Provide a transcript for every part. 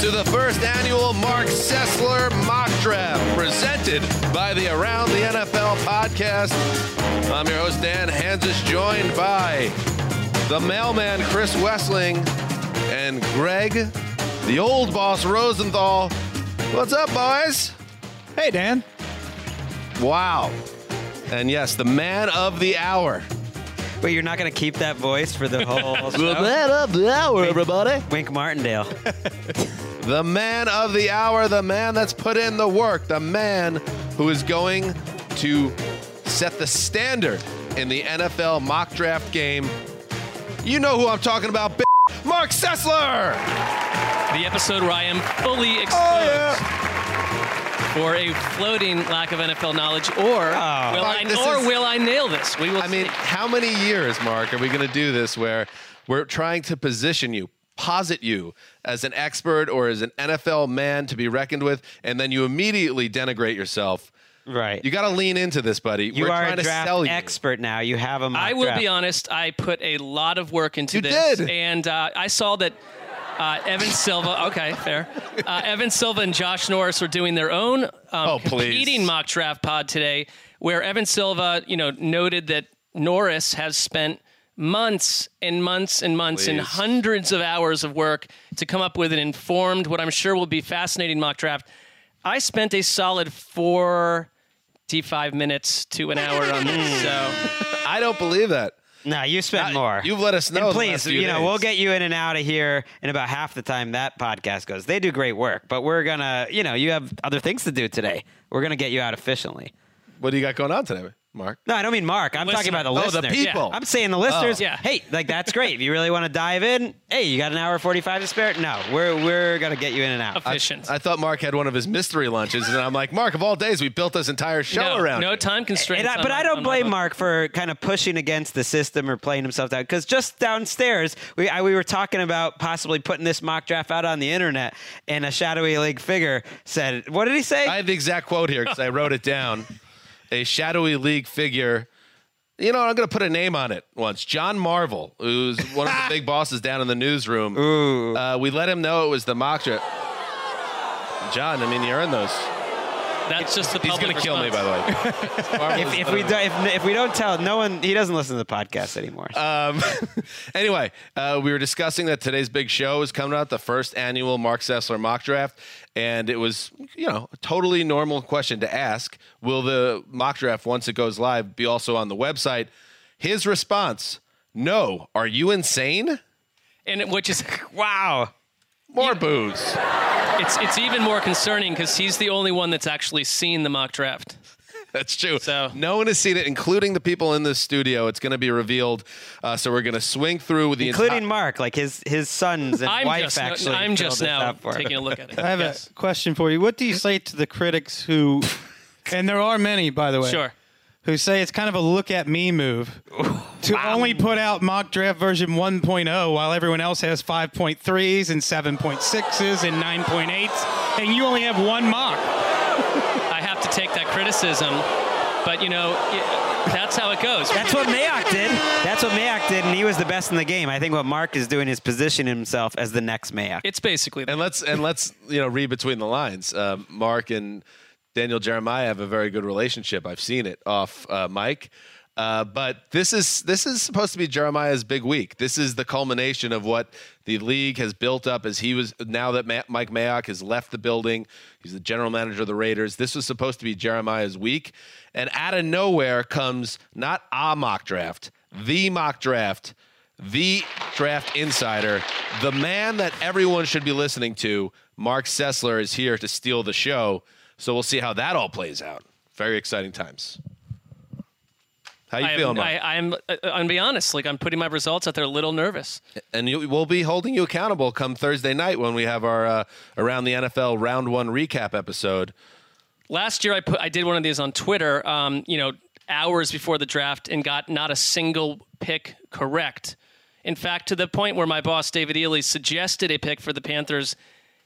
To the first annual Marc Sessler mock draft presented by the Around the NFL podcast. I'm your host, Dan Hanzus, joined by the mailman, Chris Wesseling, and Greg, the old boss, Rosenthal. What's up, boys? Hey, Dan. Wow. And yes, the man of the hour. But you're not going to keep that voice for the whole The show? man of the hour, everybody. Wink Martindale. The man of the hour, the man that's put in the work, the man who is going to set the standard in the NFL mock draft game. You know who I'm talking about, b- Marc Sessler! the episode where I am fully oh, exposed for a floating lack of NFL knowledge, or ah. will I, Mark, this or is- will I nail this? We will. I mean, how many years, Mark, are we going to do this where we're trying to position you, posit you as an expert or as an NFL man to be reckoned with, and then you immediately denigrate yourself? Right. You got to lean into this, buddy. You we're are trying a to draft sell you. expert now. You have a mock I will draft. be honest. I put a lot of work into You this, did. and uh, I saw that. Uh, Evan Silva, okay, fair. Uh, Evan Silva and Josh Norris are doing their own um, Oh, please. competing mock draft pod today, where Evan Silva, you know, noted that Norris has spent months and months and months and hundreds of hours of work to come up with an informed, what I'm sure will be fascinating mock draft. I spent a solid four to five minutes to an hour on this, hmm. so. I don't believe that. No, you spent I- more. you've let us know And the please, last few you know, days. we'll get you in and out of here in about half the time that podcast goes. They do great work, but we're gonna, you know, you have other things to do today. We're gonna get you out efficiently. What do you got going on today, Mark? No, I don't mean Mark. I'm talking about the Oh, the listeners. people. Yeah. I'm saying the listeners. Oh. Yeah. Hey, like that's great. If you really want to dive in, hey, you got an hour 45 to spare? No, we're we're gonna get you in and out. Efficient. I thought Mark had one of his mystery lunches, and I'm like, Mark, of all days, we built this entire show no, around. no you. time constraints. And I, on but my- I don't my blame book. Mark for kind of pushing against the system or playing himself down. Because just downstairs, we I, we were talking about possibly putting this mock draft out on the internet, and a shadowy league figure said, "What did he say?" I have the exact quote here because I wrote it down. A shadowy league figure. You know, I'm going to put a name on it once. John Marvel, who's one of the big bosses down in the newsroom. Uh, we let him know it was the mock draft. John, I mean, you earned those. That's just the He's going to kill me, by the way. If, if we do, if, if we don't tell, no one he doesn't listen to the podcast anymore. Um, anyway, uh, we were discussing that today's big show is coming out, the first annual Marc Sessler mock draft. And it was, you know, a totally normal question to ask. Will the mock draft, once it goes live, be also on the website? His response, no. Are you insane? and which is wow. More booze. It's it's even more concerning because he's the only one that's actually seen the mock draft. That's true. So- no one has seen it, including the people in this studio. It's going to be revealed. Uh, so we're going to swing through with the Including entire- Mark, like his his sons and I'm wife just actually. I'm just now out for him. taking a look at it. I have Yes. a question for you. What do you say to the critics who, and there are many, by the way, Sure. Who say it's kind of a look at me move to only put out mock draft version 1.0 while everyone else has 5.3s and 7.6s and 9.8s, and you only have one mock. I have to take that criticism, but you know, that's how it goes. That's what Mayock did. That's what Mayock did, and he was the best in the game. I think what Mark is doing is positioning himself as the next Mayock. It's basically that. And let's and let's you know read between the lines. Uh, Mark and Daniel Jeremiah have a very good relationship. I've seen it off uh, Mike. Uh, but this is this is supposed to be Jeremiah's big week. This is the culmination of what the league has built up as he was now that Ma- Mike Mayock has left the building. He's the general manager of the Raiders. This was supposed to be Jeremiah's week, and out of nowhere comes not a mock draft, the mock draft, the draft insider, the man that everyone should be listening to. Marc Sessler is here to steal the show. So we'll see how that all plays out. Very exciting times. How you I am, feeling, Mark? I, I'm, uh, I'm gonna be honest. Like I'm putting my results out there, a little nervous. and you, we'll be holding you accountable come Thursday night when we have our uh, around the NFL round one recap episode. Last year, I put I did one of these on Twitter. Um, you know, hours before the draft, and got not a single pick correct. In fact, to the point where my boss David Ely suggested a pick for the Panthers,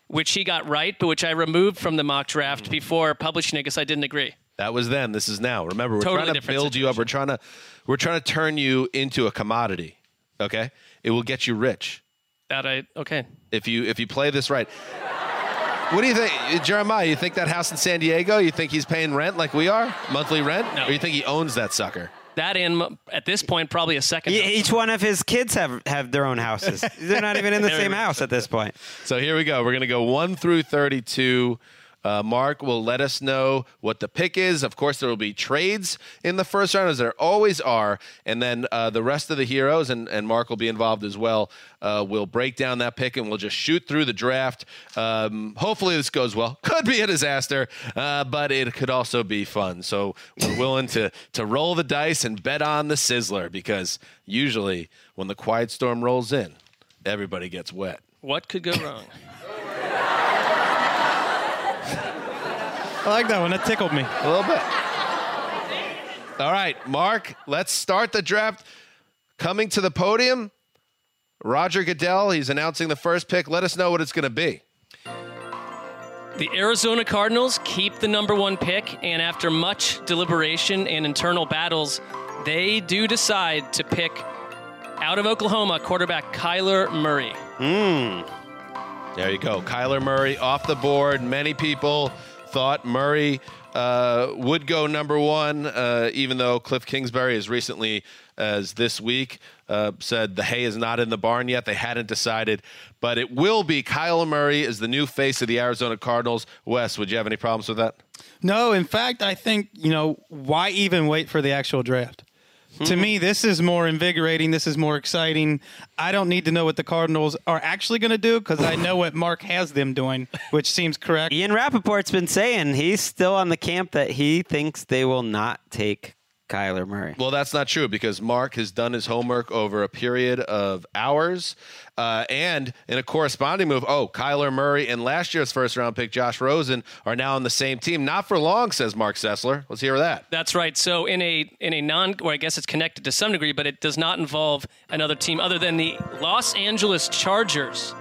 which he got right, but which I removed from the mock draft mm. before publishing it because I didn't agree. That was then. This is now. Remember, we're Totally trying to build you up. We're trying to we're trying to turn you into a commodity. Okay, it will get you rich That I okay. if you if you play this right. What do you think, Jeremiah? You think that house in San Diego? You think he's paying rent like we are, monthly rent, No. or you think he owns that sucker? That in at this point, probably a second. House. Each one of his kids have have their own houses. They're not even in the same house at this point. So here we go. We're going to go 1 through 32. Uh, Mark will let us know what the pick is. Of course, there will be trades in the first round, as there always are. And then uh, the rest of the heroes, and, and Mark will be involved as well, uh, will break down that pick and we'll just shoot through the draft. Um, hopefully, this goes well. Could be a disaster, uh, but it could also be fun. So we're willing to, to roll the dice and bet on the Sizzler because usually when the quiet storm rolls in, everybody gets wet. What could go wrong? I like that one. That tickled me. A little bit. All right, Mark, let's start the draft. Coming to the podium, Roger Goodell. He's announcing the first pick. Let us know what it's going to be. The Arizona Cardinals keep the number one pick, and after much deliberation and internal battles, they do decide to pick out of Oklahoma quarterback Kyler Murray. Hmm. There you go. Kyler Murray off the board. Many people thought Murray uh, would go number one, uh, even though Kliff Kingsbury as recently as this week uh, said the hay is not in the barn yet. They hadn't decided, but it will be. Kyler Murray is the new face of the Arizona Cardinals. Wes, would you have any problems with that? No, in fact, I think, you know, why even wait for the actual draft? To mm-hmm. me, this is more invigorating. This is more exciting. I don't need to know what the Cardinals are actually going to do because I know what Mark has them doing, which seems correct. Ian Rapoport's been saying he's still on the camp that he thinks they will not take Kyler Murray. Well, that's not true because Mark has done his homework over a period of hours. Uh, and in a corresponding move, oh, Kyler Murray and last year's first round pick, Josh Rosen, are now on the same team. Not for long, says Marc Sessler. Let's hear that. That's right. So in a in a non, or I guess it's connected to some degree, but it does not involve another team other than the Los Angeles Chargers.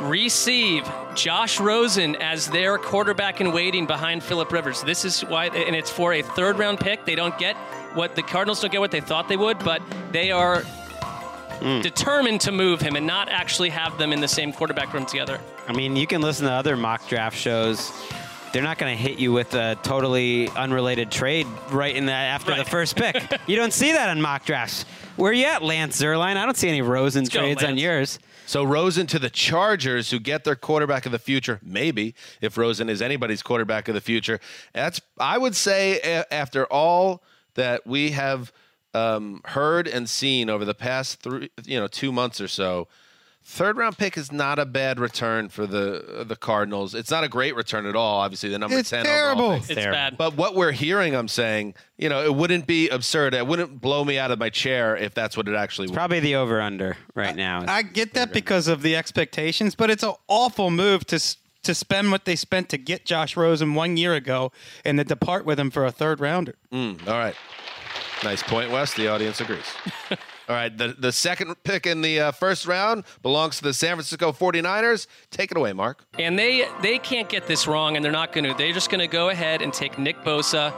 Receive Josh Rosen as their quarterback in waiting behind Philip Rivers. This is why, and it's for a third round pick. They don't get what the Cardinals don't get what they thought they would, but they are hmm. determined to move him and not actually have them in the same quarterback room together. I mean, you can listen to other mock draft shows. They're not going to hit you with a totally unrelated trade right in that after Right. the first pick. you don't see that on mock drafts. Where are you at, Lance Zierlein? I don't see any Rosen go, trades on yours. So Rosen to the Chargers, who get their quarterback of the future. Maybe if Rosen is anybody's quarterback of the future, that's I would say after all that we have um, heard and seen over the past three, you know, two months or so. Third round pick is not a bad return for the uh, the Cardinals. It's not a great return at all. Obviously, the number It's ten terrible. overall pick. It's There. bad. But what we're hearing, I'm saying, you know, it wouldn't be absurd. It wouldn't blow me out of my chair if that's what it actually was. Probably the over under right now. I get that because of the expectations, but it's an awful move to s- to spend what they spent to get Josh Rosen one year ago and to depart with him for a third rounder. Mm, all right. Nice point, Wes. The audience agrees. All right, the, the second pick in the uh, first round belongs to the San Francisco 49ers. Take it away, Mark. And they they can't get this wrong, and they're not going to. They're just going to go ahead and take Nick Bosa,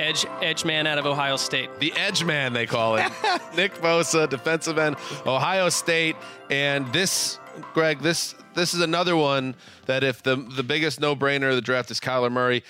edge edge man out of Ohio State. The edge man, they call it. Nick Bosa, defensive end, Ohio State. And this, Greg, this this is another one that if the the biggest no brainer of the draft is Kyler Murray,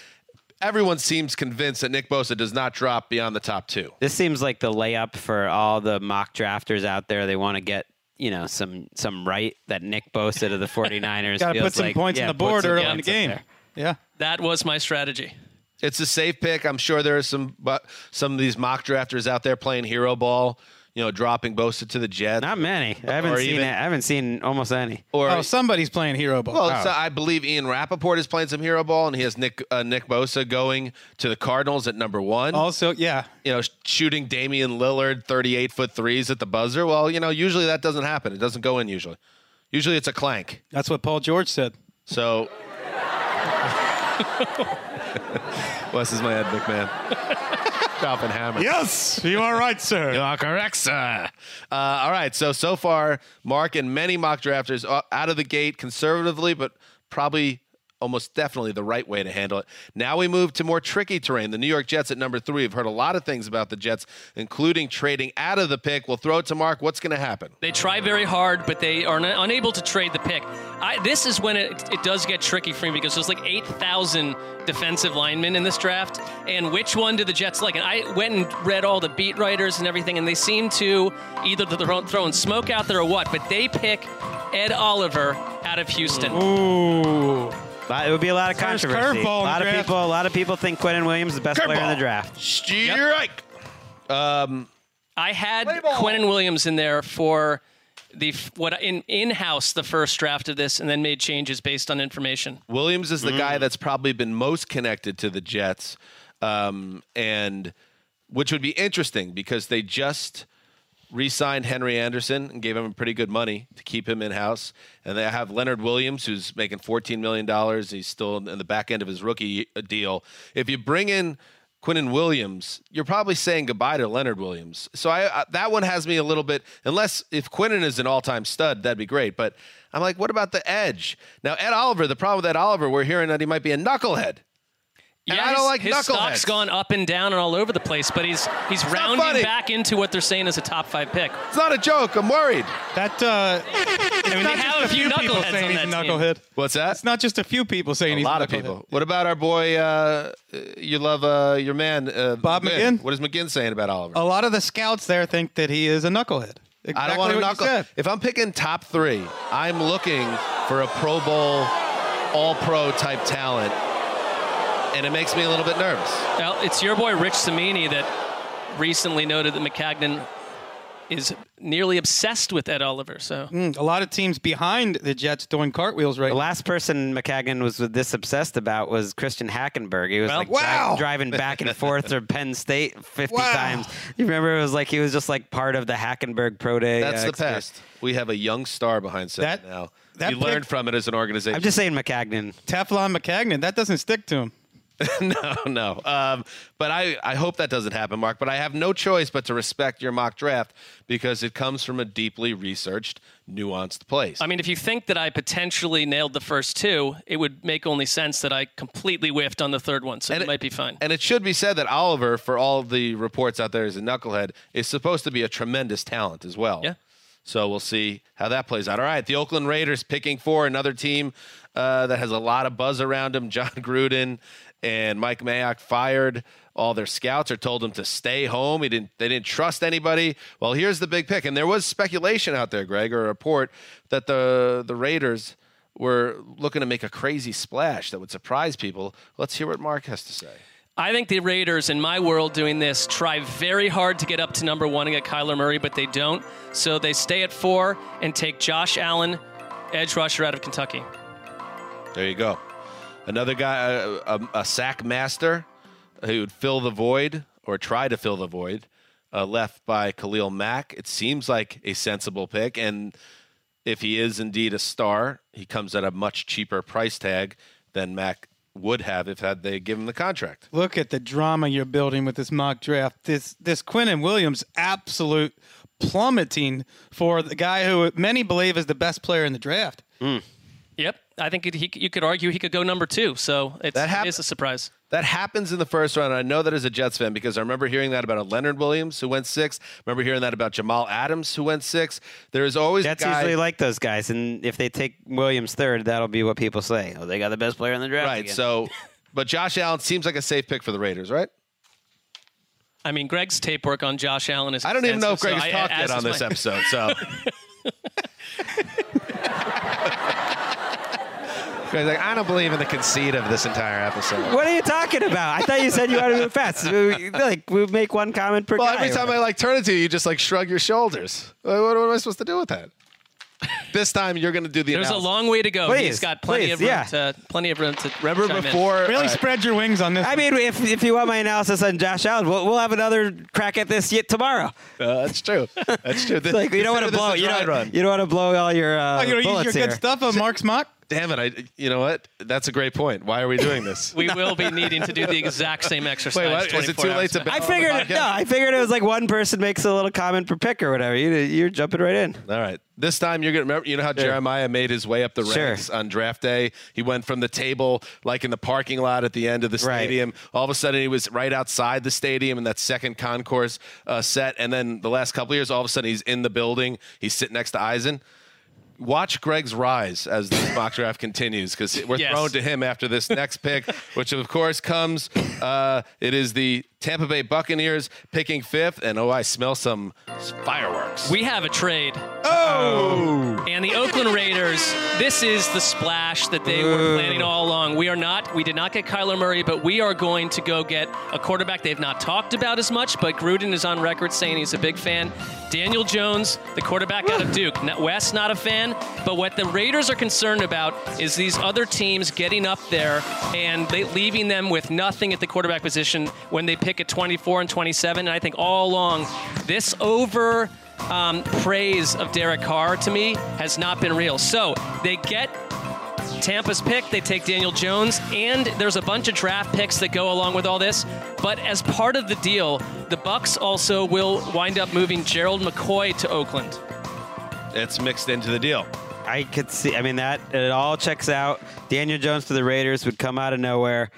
everyone seems convinced that Nick Bosa does not drop beyond the top two. This seems like the layup for all the mock drafters out there. They want to get you know some some right that Nick Bosa to the 49ers. Got to put some like- points yeah, on the board early in the game. Yeah. That was my strategy. It's a safe pick. I'm sure there are some but some of these mock drafters out there playing hero ball, you know, dropping Bosa to the Jets. Not many. I haven't seen even- it. I haven't seen almost any. or Oh, somebody's playing hero ball. Well, so I believe Ian Rapoport is playing some hero ball, and he has Nick uh, Nick Bosa going to the Cardinals at number one. also, yeah. You know, shooting Damian Lillard 38 foot threes at the buzzer. Well, you know, usually that doesn't happen. It doesn't go in usually. Usually it's a clank. That's what Paul George said. So. Wes is my Ed McMahon. Dropping hammer. Yes, you are right, sir. You are correct, sir. Uh, all right. So, so far, Mark and many mock drafters uh, out of the gate conservatively, but probably almost definitely the right way to handle it. Now we move to more tricky terrain. The New York Jets at number three. We've heard a lot of things about the Jets, including trading out of the pick. We'll throw it to Mark. What's going to happen? They try very hard, but they are n- unable to trade the pick. I, this is when it, it does get tricky for me because there's like 8,000 defensive linemen in this draft. And which one do the Jets like? And I went and read all the beat writers and everything, and they seem to either they're throwing smoke out there or what, but they pick Ed Oliver out of Houston. Ooh. But it would be a lot of controversy. A lot of draft. people. A lot of people think Quinnen Williams is the best player in the Curveball. draft. Strike. Um, I had Quinnen Williams in there for the what in in house the first draft of this, and then made changes based on information. Williams is the guy that's probably been most connected to the Jets, um, and which would be interesting because they just re-signed Henry Anderson and gave him pretty good money to keep him in house, and they have Leonard Williams who's making fourteen million dollars. He's still in the back end of his rookie uh, deal. If you bring in Quinnen Williams, you're probably saying goodbye to Leonard Williams. So I, I that one has me a little bit. Unless if Quinnen is an all-time stud, that'd be great. But I'm like, what about the edge? Now Ed Oliver. The problem with Ed Oliver, we're hearing that he might be a knucklehead. And I don't his, like his stock's gone up and down and all over the place, but he's he's funny. rounding back into what they're saying is a top five pick. It's not a joke. I'm worried. That uh, I mean, they not have a just few people knuckleheads saying on he's that a team. knucklehead. What's that? It's not just a few people saying a he's a lot of knucklehead. people. What about our boy? Uh, you love uh, your man, uh, Bob McGinn? What is McGinn saying about Oliver? A lot of the scouts there think that he is a knucklehead. Exactly I don't want to what you knuckle. said. If I'm picking top three, I'm looking for a Pro Bowl, All Pro type talent, and it makes me a little bit nervous. Well, it's your boy Rich Cimini that recently noted that Maccagnan is nearly obsessed with Ed Oliver. So Mm, a lot of teams behind the Jets doing cartwheels right The now. last person Maccagnan was this obsessed about was Christian Hackenberg. He was Well, like dri- wow. driving back and forth to Penn State 50 Wow. times. You remember it was like he was just like part of the Hackenberg Pro Day. That's uh, the past. We have a young star behind center That- now. that you pick- learned from it as an organization. I'm just saying Maccagnan. Teflon Maccagnan, that doesn't stick to him. no, no. Um, but I, I hope that doesn't happen, Mark. But I have no choice but to respect your mock draft because it comes from a deeply researched, nuanced place. I mean, if you think that I potentially nailed the first two, it would make only sense that I completely whiffed on the third one. So And it, it- might be fine. And it should be said that Oliver, for all the reports out there as a knucklehead, is supposed to be a tremendous talent as well. Yeah. So we'll see how that plays out. All right, the Oakland Raiders picking for another team uh, that has a lot of buzz around them. Jon Gruden and Mike Mayock fired all their scouts or told them to stay home. He didn't. They didn't trust anybody. Well, here's the big pick, and there was speculation out there, Greg, or a report that the the Raiders were looking to make a crazy splash that would surprise people. Let's hear what Mark has to say. I think the Raiders, in my world, doing this, try very hard to get up to number one and get Kyler Murray, but they don't. So they stay at four and take Josh Allen, edge rusher out of Kentucky. There you go. Another guy, a, a, a sack master who would fill the void or try to fill the void, uh, left by Khalil Mack. It seems like a sensible pick. And if he is indeed a star, he comes at a much cheaper price tag than Mack would have if had they given him the contract. Look at the drama you're building with this mock draft. This this Quinnen Williams absolute plummeting for the guy who many believe is the best player in the draft. Yep. I think it, he, you could argue he could go number two. So it's, That hap- it is a surprise. That happens in the first round. I know that as a Jets fan because I remember hearing that about a Leonard Williams who went six. remember hearing that about Jamal Adams who went six. There is always That's a guy, usually like those guys, and if they take Williams third, that'll be what people say. Oh, they got the best player in the draft. right. again. So, but Josh Allen seems like a safe pick for the Raiders, right? I mean, Greg's tape work on Josh Allen is. I don't even know if Greg extensive, has so I- talked yet on this my- episode. So. Greg's like, I don't believe in the conceit of this entire episode. what are you talking about? I thought you said you wanted to move fast. We- like we make one comment per Well, guy. every or time I like turn it to you, you just like shrug your shoulders. Like, What, what am I supposed to do with that? this time you're going to do the. There's a long way to go. Please, He's got plenty please, of room yeah. to plenty of room to. Remember chime in. before? Really uh, spread your wings on this. I mean, if if you want my analysis on Josh Allen, we'll, we'll have another crack at this yet tomorrow. uh, that's true. That's true. It's like you don't want to blow. You don't, you don't want to blow all your uh, oh, you know, use bullets your here. good stuff on Mark's mock. Damn it! I. You know what? That's a great point. Why are we doing this? We will be needing to do the exact same exercise. Wait, what? Is it too late to? from bet now. I figured podcast? no. I figured it was like one person makes a little comment per pick or whatever. You you're jumping right in. All right. This time you're gonna remember. You know how Jeremiah made his way up the Sure. ranks on draft day. He went from the table, like in the parking lot at the end of the Right. stadium. All of a sudden, he was right outside the stadium in that second concourse uh, set. And then the last couple of years, all of a sudden, he's in the building. He's sitting next to Eisen. Watch Greg's rise as this mock draft continues because we're Yes. thrown to him after this next pick, which of course comes. Uh, it is the Tampa Bay Buccaneers picking fifth, and oh, I smell some fireworks. We have a trade. oh, And the Oakland Raiders, this is the splash that they were planning all along. We are not, we did not get Kyler Murray, but we are going to go get a quarterback they've not talked about as much, but Gruden is on record saying he's a big fan. Daniel Jones, the quarterback out of Duke. Wes, not a fan, but what the Raiders are concerned about is these other teams getting up there and they, leaving them with nothing at the quarterback position when they pick at 24 and 27. And I think all along, this over um, praise of Derek Carr to me has not been real. So they get Tampa's pick, they take Daniel Jones, and there's a bunch of draft picks that go along with all this. But as part of the deal, the Bucks also will wind up moving Gerald McCoy to Oakland. It's mixed into the deal. I could see. I mean, that it all checks out. Daniel Jones to the Raiders would come out of nowhere.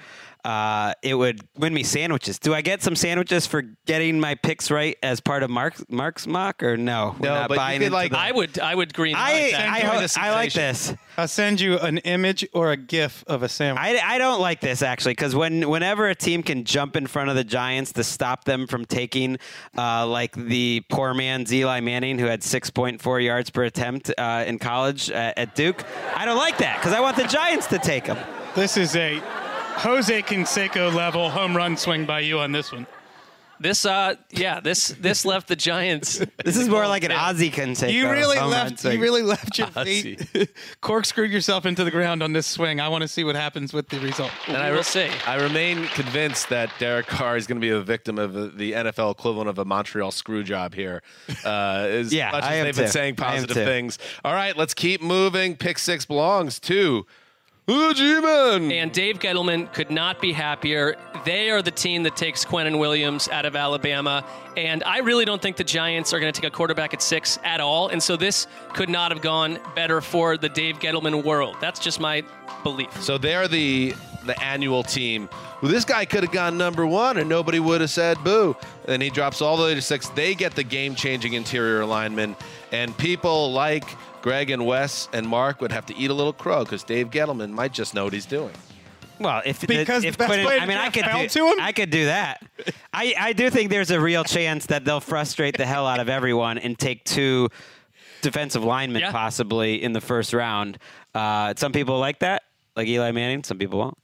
Uh, it would win me sandwiches. Do I get some sandwiches for getting my picks right as part of Mark Mark's mock or no? We're No, not but you could, like- the- I would, I would green I light that. I, Enjoy ho- I like this. I'll send you an image or a GIF of a sandwich. I, I don't like this actually because when whenever a team can jump in front of the Giants to stop them from taking uh, like the poor man's Eli Manning who had 6.4 yards per attempt uh, in college at, at Duke, I don't like that because I want the Giants to take him. this is a Jose Canseco level home run swing by you on this one. This, uh, yeah, this, this left the Giants. This is more like an Ozzie Canseco. You really left. You really left your feet, corkscrewed yourself into the ground on this swing. I want to see what happens with the result. And I will say, I remain convinced that Derek Carr is going to be a victim of the, the NFL equivalent of a Montreal screw job here. Uh, as Yeah, much as I am they've been too. saying I am positive too. things. All right, let's keep moving. Pick six belongs to the G-Men. And Dave Gettleman could not be happier. They are the team that takes Quinnen Williams out of Alabama. And I really don't think the Giants are going to take a quarterback at six at all. And so this could not have gone better for the Dave Gettleman world. That's just my belief. So they're the the annual team. Well, this guy could have gone number one, and nobody would have said boo. And he drops all the way to six. They get the game-changing interior alignment, and people like Greg and Wes and Mark would have to eat a little crow because Dave Gettleman might just know what he's doing. Well, if Because if the best Quinnen- way I mean, I could do, to him? I could do that. I, I do think there's a real chance that they'll frustrate the hell out of everyone and take two defensive linemen Yeah. possibly in the first round. Uh, some people like that, like Eli Manning. Some people won't.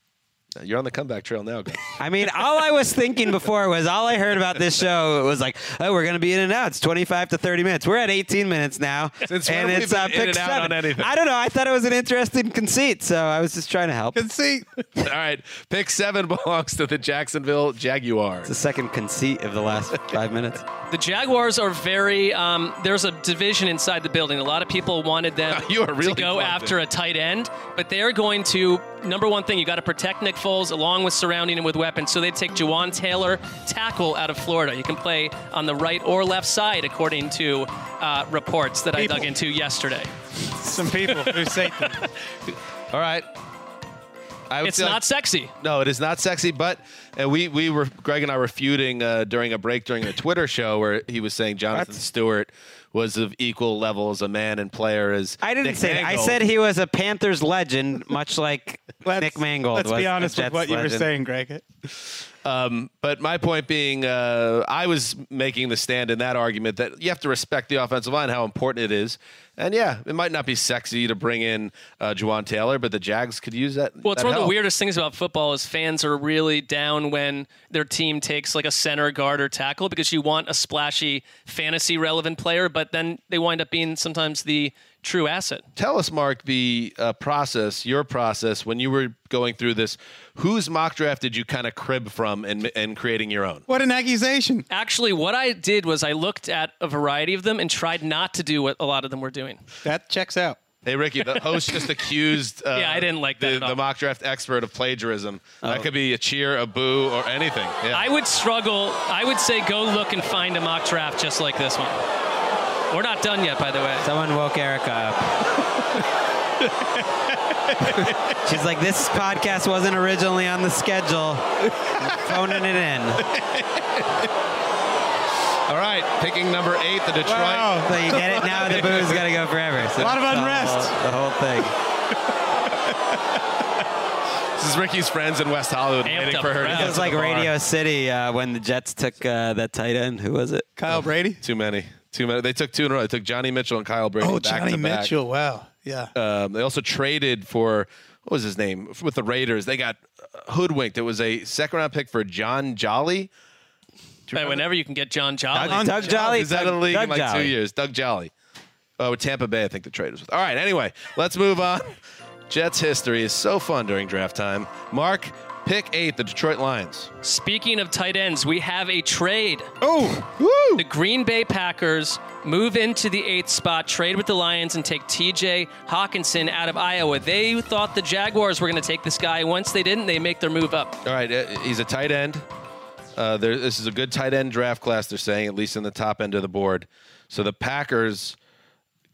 You're on the comeback trail now, guys. I mean, all I was thinking before was all I heard about this show was like, oh, we're going to be in and out. It's 25 to 30 minutes. We're at 18 minutes now. Since when and we it's uh, been in pick and out seven. on anything? I don't know. I thought it was an interesting conceit, so I was just trying to help. Conceit. All right, pick seven belongs to the Jacksonville Jaguars. It's the second conceit of the last five minutes. The Jaguars are very. Um, there's a division inside the building. A lot of people wanted them You are really to go after in. a tight end, but they are going to number one thing, you got to protect Nick Foles along with surrounding him with weapons. So they take Jawaan Taylor, tackle out of Florida. You can play on the right or left side, according to uh, reports that People. I dug into yesterday. Some people who say things. All right. I would It's say- not sexy. No, it is not sexy. But uh, we we were Greg and I were feuding uh, during a break during a Twitter show where he was saying Jonathan Stewart was of equal level as a man and player as I didn't Nick say that. I Mangold. said he was a Panthers legend, much like Let's- Nick Mangold. Let's was be a honest with Jets what you were legend. saying, Greg. Um, but my point being, uh, I was making the stand in that argument that you have to respect the offensive line, how important it is. And yeah, it might not be sexy to bring in uh, Jawaan Taylor, but the Jags could use that. Well, it's that one of the weirdest things about football is fans are really down when their team takes like a center, guard, or tackle because you want a splashy, fantasy relevant player, but then they wind up being sometimes the true asset. Tell us, Mark, the uh, process, your process when you were going through this. Whose mock draft did you kind of crib from and, and creating your own? What an accusation. Actually, what I did was I looked at a variety of them and tried not to do what a lot of them were doing. That checks out. Hey, Ricky, the host just accused. Uh, Yeah, I didn't like that the, the mock draft expert of plagiarism. That could be a cheer, a boo, or anything. Yeah. I would struggle. I would say go look and find a mock draft just like this one. We're not done yet, by the way. Someone woke Erica up. She's like, this podcast wasn't originally on the schedule. I'm phoning it in. All right, picking number eight, the Detroit. Wow. So you get it now. The boo's got to go forever. So A lot of it's the unrest. whole- The whole thing. This is Ricky's friends in West Hollywood Amped waiting for her to crowd. It was like. Radio City uh, when the Jets took uh, that tight end. Who was it? Kyle Brady. Too many. Too many. They took two in a row. They took Johnny Mitchell and Kyle Brady. Oh, back Johnny to back. Mitchell. Wow. Yeah. Um, they also traded for what was his name with the Raiders. They got uh, hoodwinked. It was a second round pick for John Jolly. But whenever you can get John Jolly. Doug Jolly. Is that Doug- in the league Doug in like Jolly. two years? Doug Jolly. Oh, with Tampa Bay, I think the trade was with. All right. Anyway, let's move on. Jets history is so fun during draft time. Mark, pick eight, the Detroit Lions. Speaking of tight ends, we have a trade. Oh, The Green Bay Packers move into the eighth spot, trade with the Lions, and take TJ Hockenson out of Iowa. They thought the Jaguars were going to take this guy. Once they didn't, they make their move up. All right, uh, he's a tight end. Uh, there, this is a good tight end draft class. They're saying at least in the top end of the board. So the Packers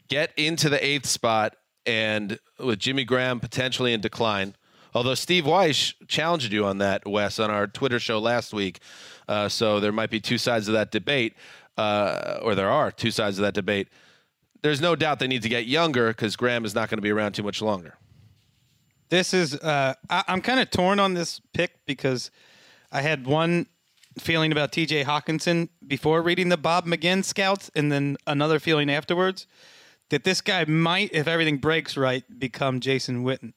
get into the eighth spot, and with Jimmy Graham potentially in decline. Although Steve Wyche challenged you on that, Wes, on our Twitter show last week. Uh, so there might be two sides of that debate, uh, or there are two sides of that debate. There's no doubt they need to get younger because Graham is not going to be around too much longer. this is. Uh, I, I'm kind of torn on this pick because I had one feeling about T.J. Hockenson before reading the Bob McGinn scouts, and then another feeling afterwards that this guy might, if everything breaks right, become Jason Witten.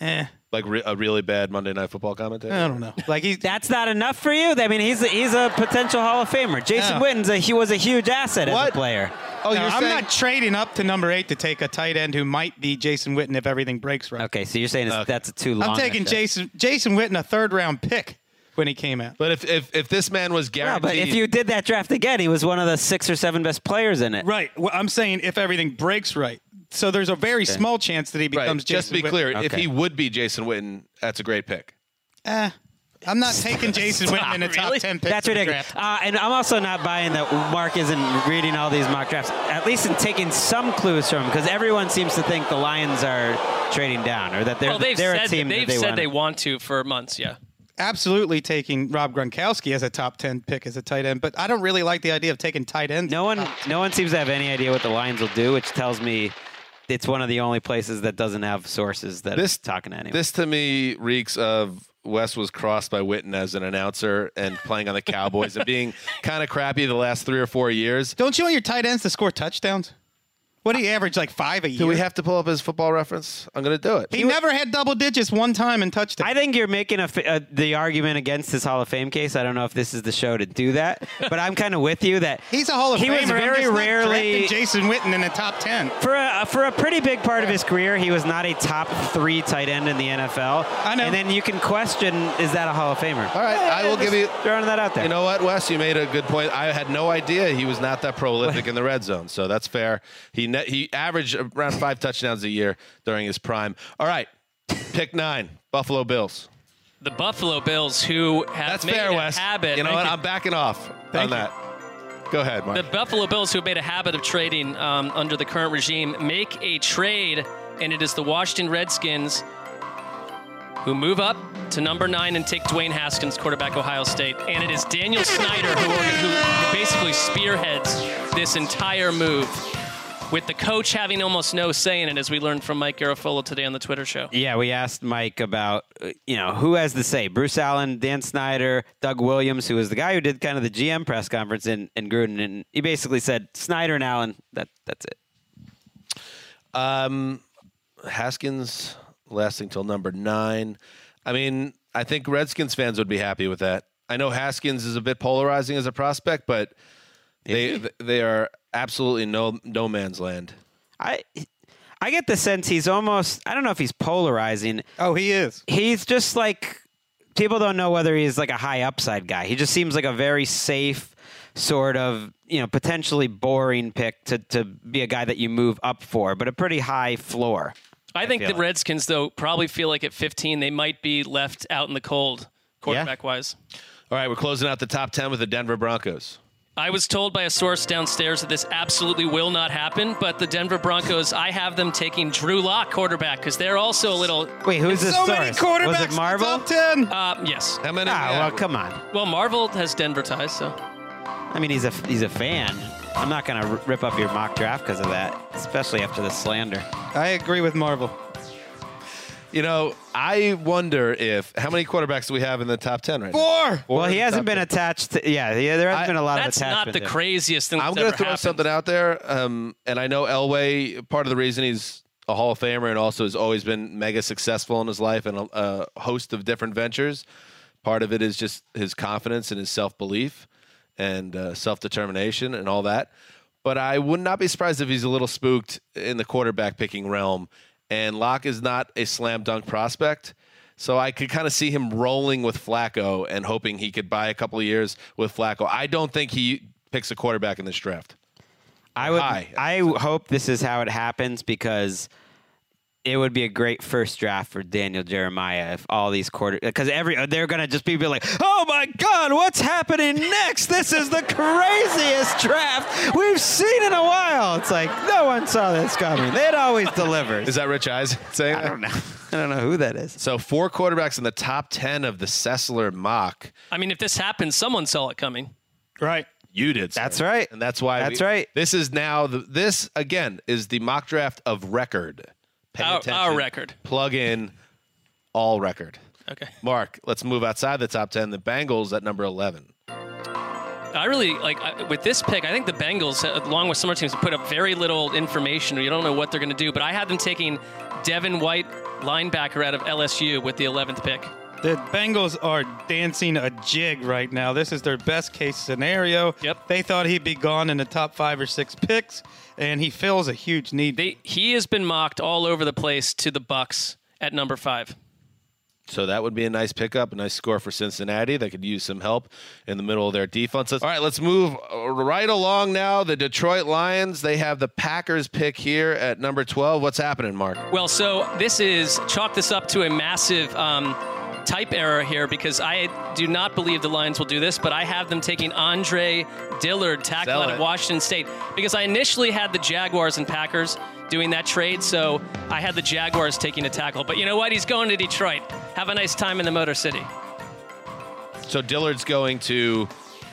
Eh, Like re- a really bad Monday Night Football commentator. I don't know. Like he's That's not enough for you. I mean, he's a, he's a potential Hall of Famer. Jason Yeah. Witten's a, he was a huge asset as What? a player. Oh, No, you're I'm saying not trading up to number eight to take a tight end who might be Jason Witten if everything breaks right. Okay, so you're saying it's, Okay. that's a too long. I'm taking a shot. Jason Jason Witten, a third round pick when he came out. But if, if if this man was No, guaranteed, but if you did that draft again, he was one of the six or seven best players in it. Right. Well, I'm saying if everything breaks right. So there's a very small chance that he right, becomes just to Jason be Witten. clear, if Okay. he would be Jason Witten, that's a great pick. Eh, I'm not taking Jason Witten in the top really? ten picks. That's of the ridiculous. draft. Uh, and I'm also not buying that Mark isn't reading all these mock drafts, at least in taking some clues from him, because everyone seems to think the Lions are trading down or that they're, Well, they've they're said a team they've that they said want. they want to for months. Yeah. Absolutely taking Rob Gronkowski as a top ten pick as a tight end, but I don't really like the idea of taking tight ends. No one, no one seems to have any idea what the Lions will do, which tells me it's one of the only places that doesn't have sources that This are talking to anyone. This to me reeks of Wes was crossed by Witten as an announcer and playing on the Cowboys and being kind of crappy the last three or four years. Don't you want your tight ends to score touchdowns? What do you average like five a year? Do we have to pull up his football reference? I'm going to do it. He never had double digits one time in touchdowns. I think you're making a, f- uh the argument against his Hall of Fame case. I don't know if this is the show to do that, but I'm kind of with you that He's a Hall of he Famer. was very rarely Jason Witten in the top ten. for a for a pretty big part of his career. He was not a top three tight end in the NFL. I know. And then you can question: Is that a Hall of Famer? All right, I will give you. throwing that out there. You know what, Wes? You made a good point. I had no idea he was not that prolific in the red zone, so that's fair. He ne- he averaged around five touchdowns a year during his prime. All right, Pick nine, Buffalo Bills. The Buffalo Bills, who have That's made fair, a Wes. habit. You know what? I'm backing off Thank on you. that. Go ahead, Mark. The Buffalo Bills, who have made a habit of trading um, under the current regime, make a trade, and it is the Washington Redskins who move up to number nine and take Dwayne Haskins, quarterback Ohio State. And it is Daniel Snyder who, who basically spearheads this entire move, with the coach having almost no say in it, as we learned from Mike Garafolo today on the Twitter show. Yeah, we asked Mike about, uh, you know, who has the say? Bruce Allen, Dan Snyder, Doug Williams, who was the guy who did kind of the GM press conference in, in Gruden. And he basically said, Snyder and Allen, that, that's it. Um, Haskins lasting till number nine. I mean, I think Redskins fans would be happy with that. I know Haskins is a bit polarizing as a prospect, but they they are absolutely no no man's land. I I get the sense he's almost, I don't know if he's polarizing. Oh, he is. He's just like, people don't know whether he's like a high upside guy. He just seems like a very safe, sort of, you know, potentially boring pick to, to be a guy that you move up for, but a pretty high floor. I think the like. Redskins, though, probably feel like at 15 they might be left out in the cold, quarterback wise. All right, we're closing out the top ten with the Denver Broncos. I was told by a source downstairs that this absolutely will not happen, but the Denver Broncos, I have them taking Drew Lock quarterback because they're also a little. Wait, who's this So source? many quarterbacks. Was in it the Marvel? Top ten. Uh, yes. How many? Ah, yeah, well, come on. Well, Marvel has Denver ties, so. I mean, he's a he's a fan. I'm not gonna r- rip up your mock draft because of that, especially after the slander. I agree with Marvel. You know, I wonder if how many quarterbacks do we have in the top ten right now? Four. well, he hasn't been 10. attached. To, yeah, yeah, there hasn't I- been a lot That's of attachment. not the there. craziest thing I'm going to throw happened. something out there, um, and I know Elway. Part of the reason he's a Hall of Famer and also has always been mega successful in his life and a, a host of different ventures. Part of it is just his confidence and his self belief and uh, self determination and all that. But I would not be surprised if he's a little spooked in the quarterback picking realm. And Lock is not a slam dunk prospect. So I could kind of see him rolling with Flacco and hoping he could buy a couple of years with Flacco. I don't think he picks a quarterback in this draft. I would. High. I hope this is how it happens because it would be a great first draft for Daniel Jeremiah if all these quarter because every they're gonna just be like, oh my god, what's happening next? This is the craziest draft we've seen in a while. It's like no one saw this coming. It always delivers. Is that Rich Eisen saying I don't know. I don't know who that is. So four quarterbacks in the top ten of the Sessler mock. I mean, if this happens, someone saw it coming. Right. You did. sir. That's right. and that's why. That's we- right. This is now the. This again is the mock draft of record. Pay Our- attention. our record. Plug in all record. Okay. Mark, let's move outside the top ten. The Bengals at number eleven. I really like I- with this pick. I think the Bengals, uh, along with some other teams, have put up very little information. You don't know what they're going to do. But I had them taking Devin White, linebacker out of LSU, with the 11th pick. The Bengals are dancing a jig right now. This is their best case scenario. Yep. They thought he'd be gone in the top five or six picks, and he fills a huge need. They he has been mocked all over the place to the Bucks at number five. So that would be a nice pickup, a nice score for Cincinnati. They could use some help in the middle of their defense. All right, let's move right along now. The Detroit Lions, they have the Packers pick here at number 12. What's happening, Mark? Well, so this is chalk this up to a massive um, type error here because I do not believe the Lions will do this, but I have them taking Andre Dillard, tackle Sell out of it. Washington State, because I initially had the Jaguars and Packers doing that trade, so I had the Jaguars taking a tackle. But you know what? He's going to Detroit. Have a nice time in the Motor City. So Dillard's going to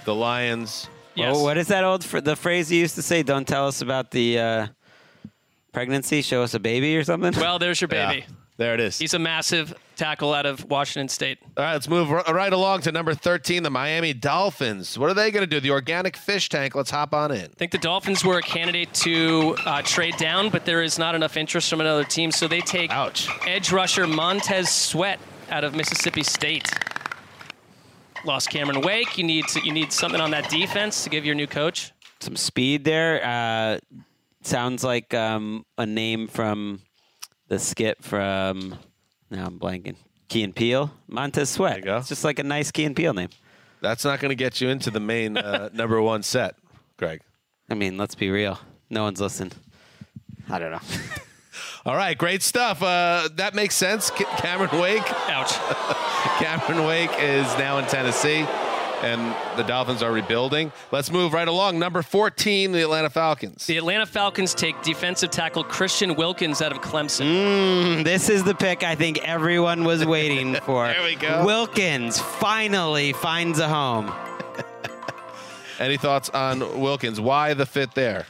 the Lions. Yes. Oh, what is that old fr- the phrase you used to say? Don't tell us about the uh, pregnancy. Show us a baby or something. Well, there's your baby. Yeah, there it is. He's a massive tackle out of Washington State. All right, let's move r- right along to number 13, the Miami Dolphins. What are they going to do? The organic fish tank. Let's hop on in. I think the Dolphins were a candidate to uh, trade down, but there is not enough interest from another team, so they take Ouch. edge rusher Montez Sweat out of Mississippi State. Lost Cameron Wake. You need to, you need something on that defense to give your new coach. Some speed there. Uh, sounds like um, a name from the skit from. Now I'm blanking. Key and Peele. Montez Sweat. There you go. It's just like a nice Key and Peele name. That's not going to get you into the main uh, number one set, Greg. I mean, let's be real. No one's listening. I don't know. All right, great stuff. Uh, that makes sense. Ca- Cameron Wake. Ouch. Cameron Wake is now in Tennessee, and the Dolphins are rebuilding. Let's move right along. Number 14, the Atlanta Falcons. The Atlanta Falcons take defensive tackle Christian Wilkins out of Clemson. Mm, this is the pick I think everyone was waiting for. There we go. Wilkins finally finds a home. Any thoughts on Wilkins? Why the fit there?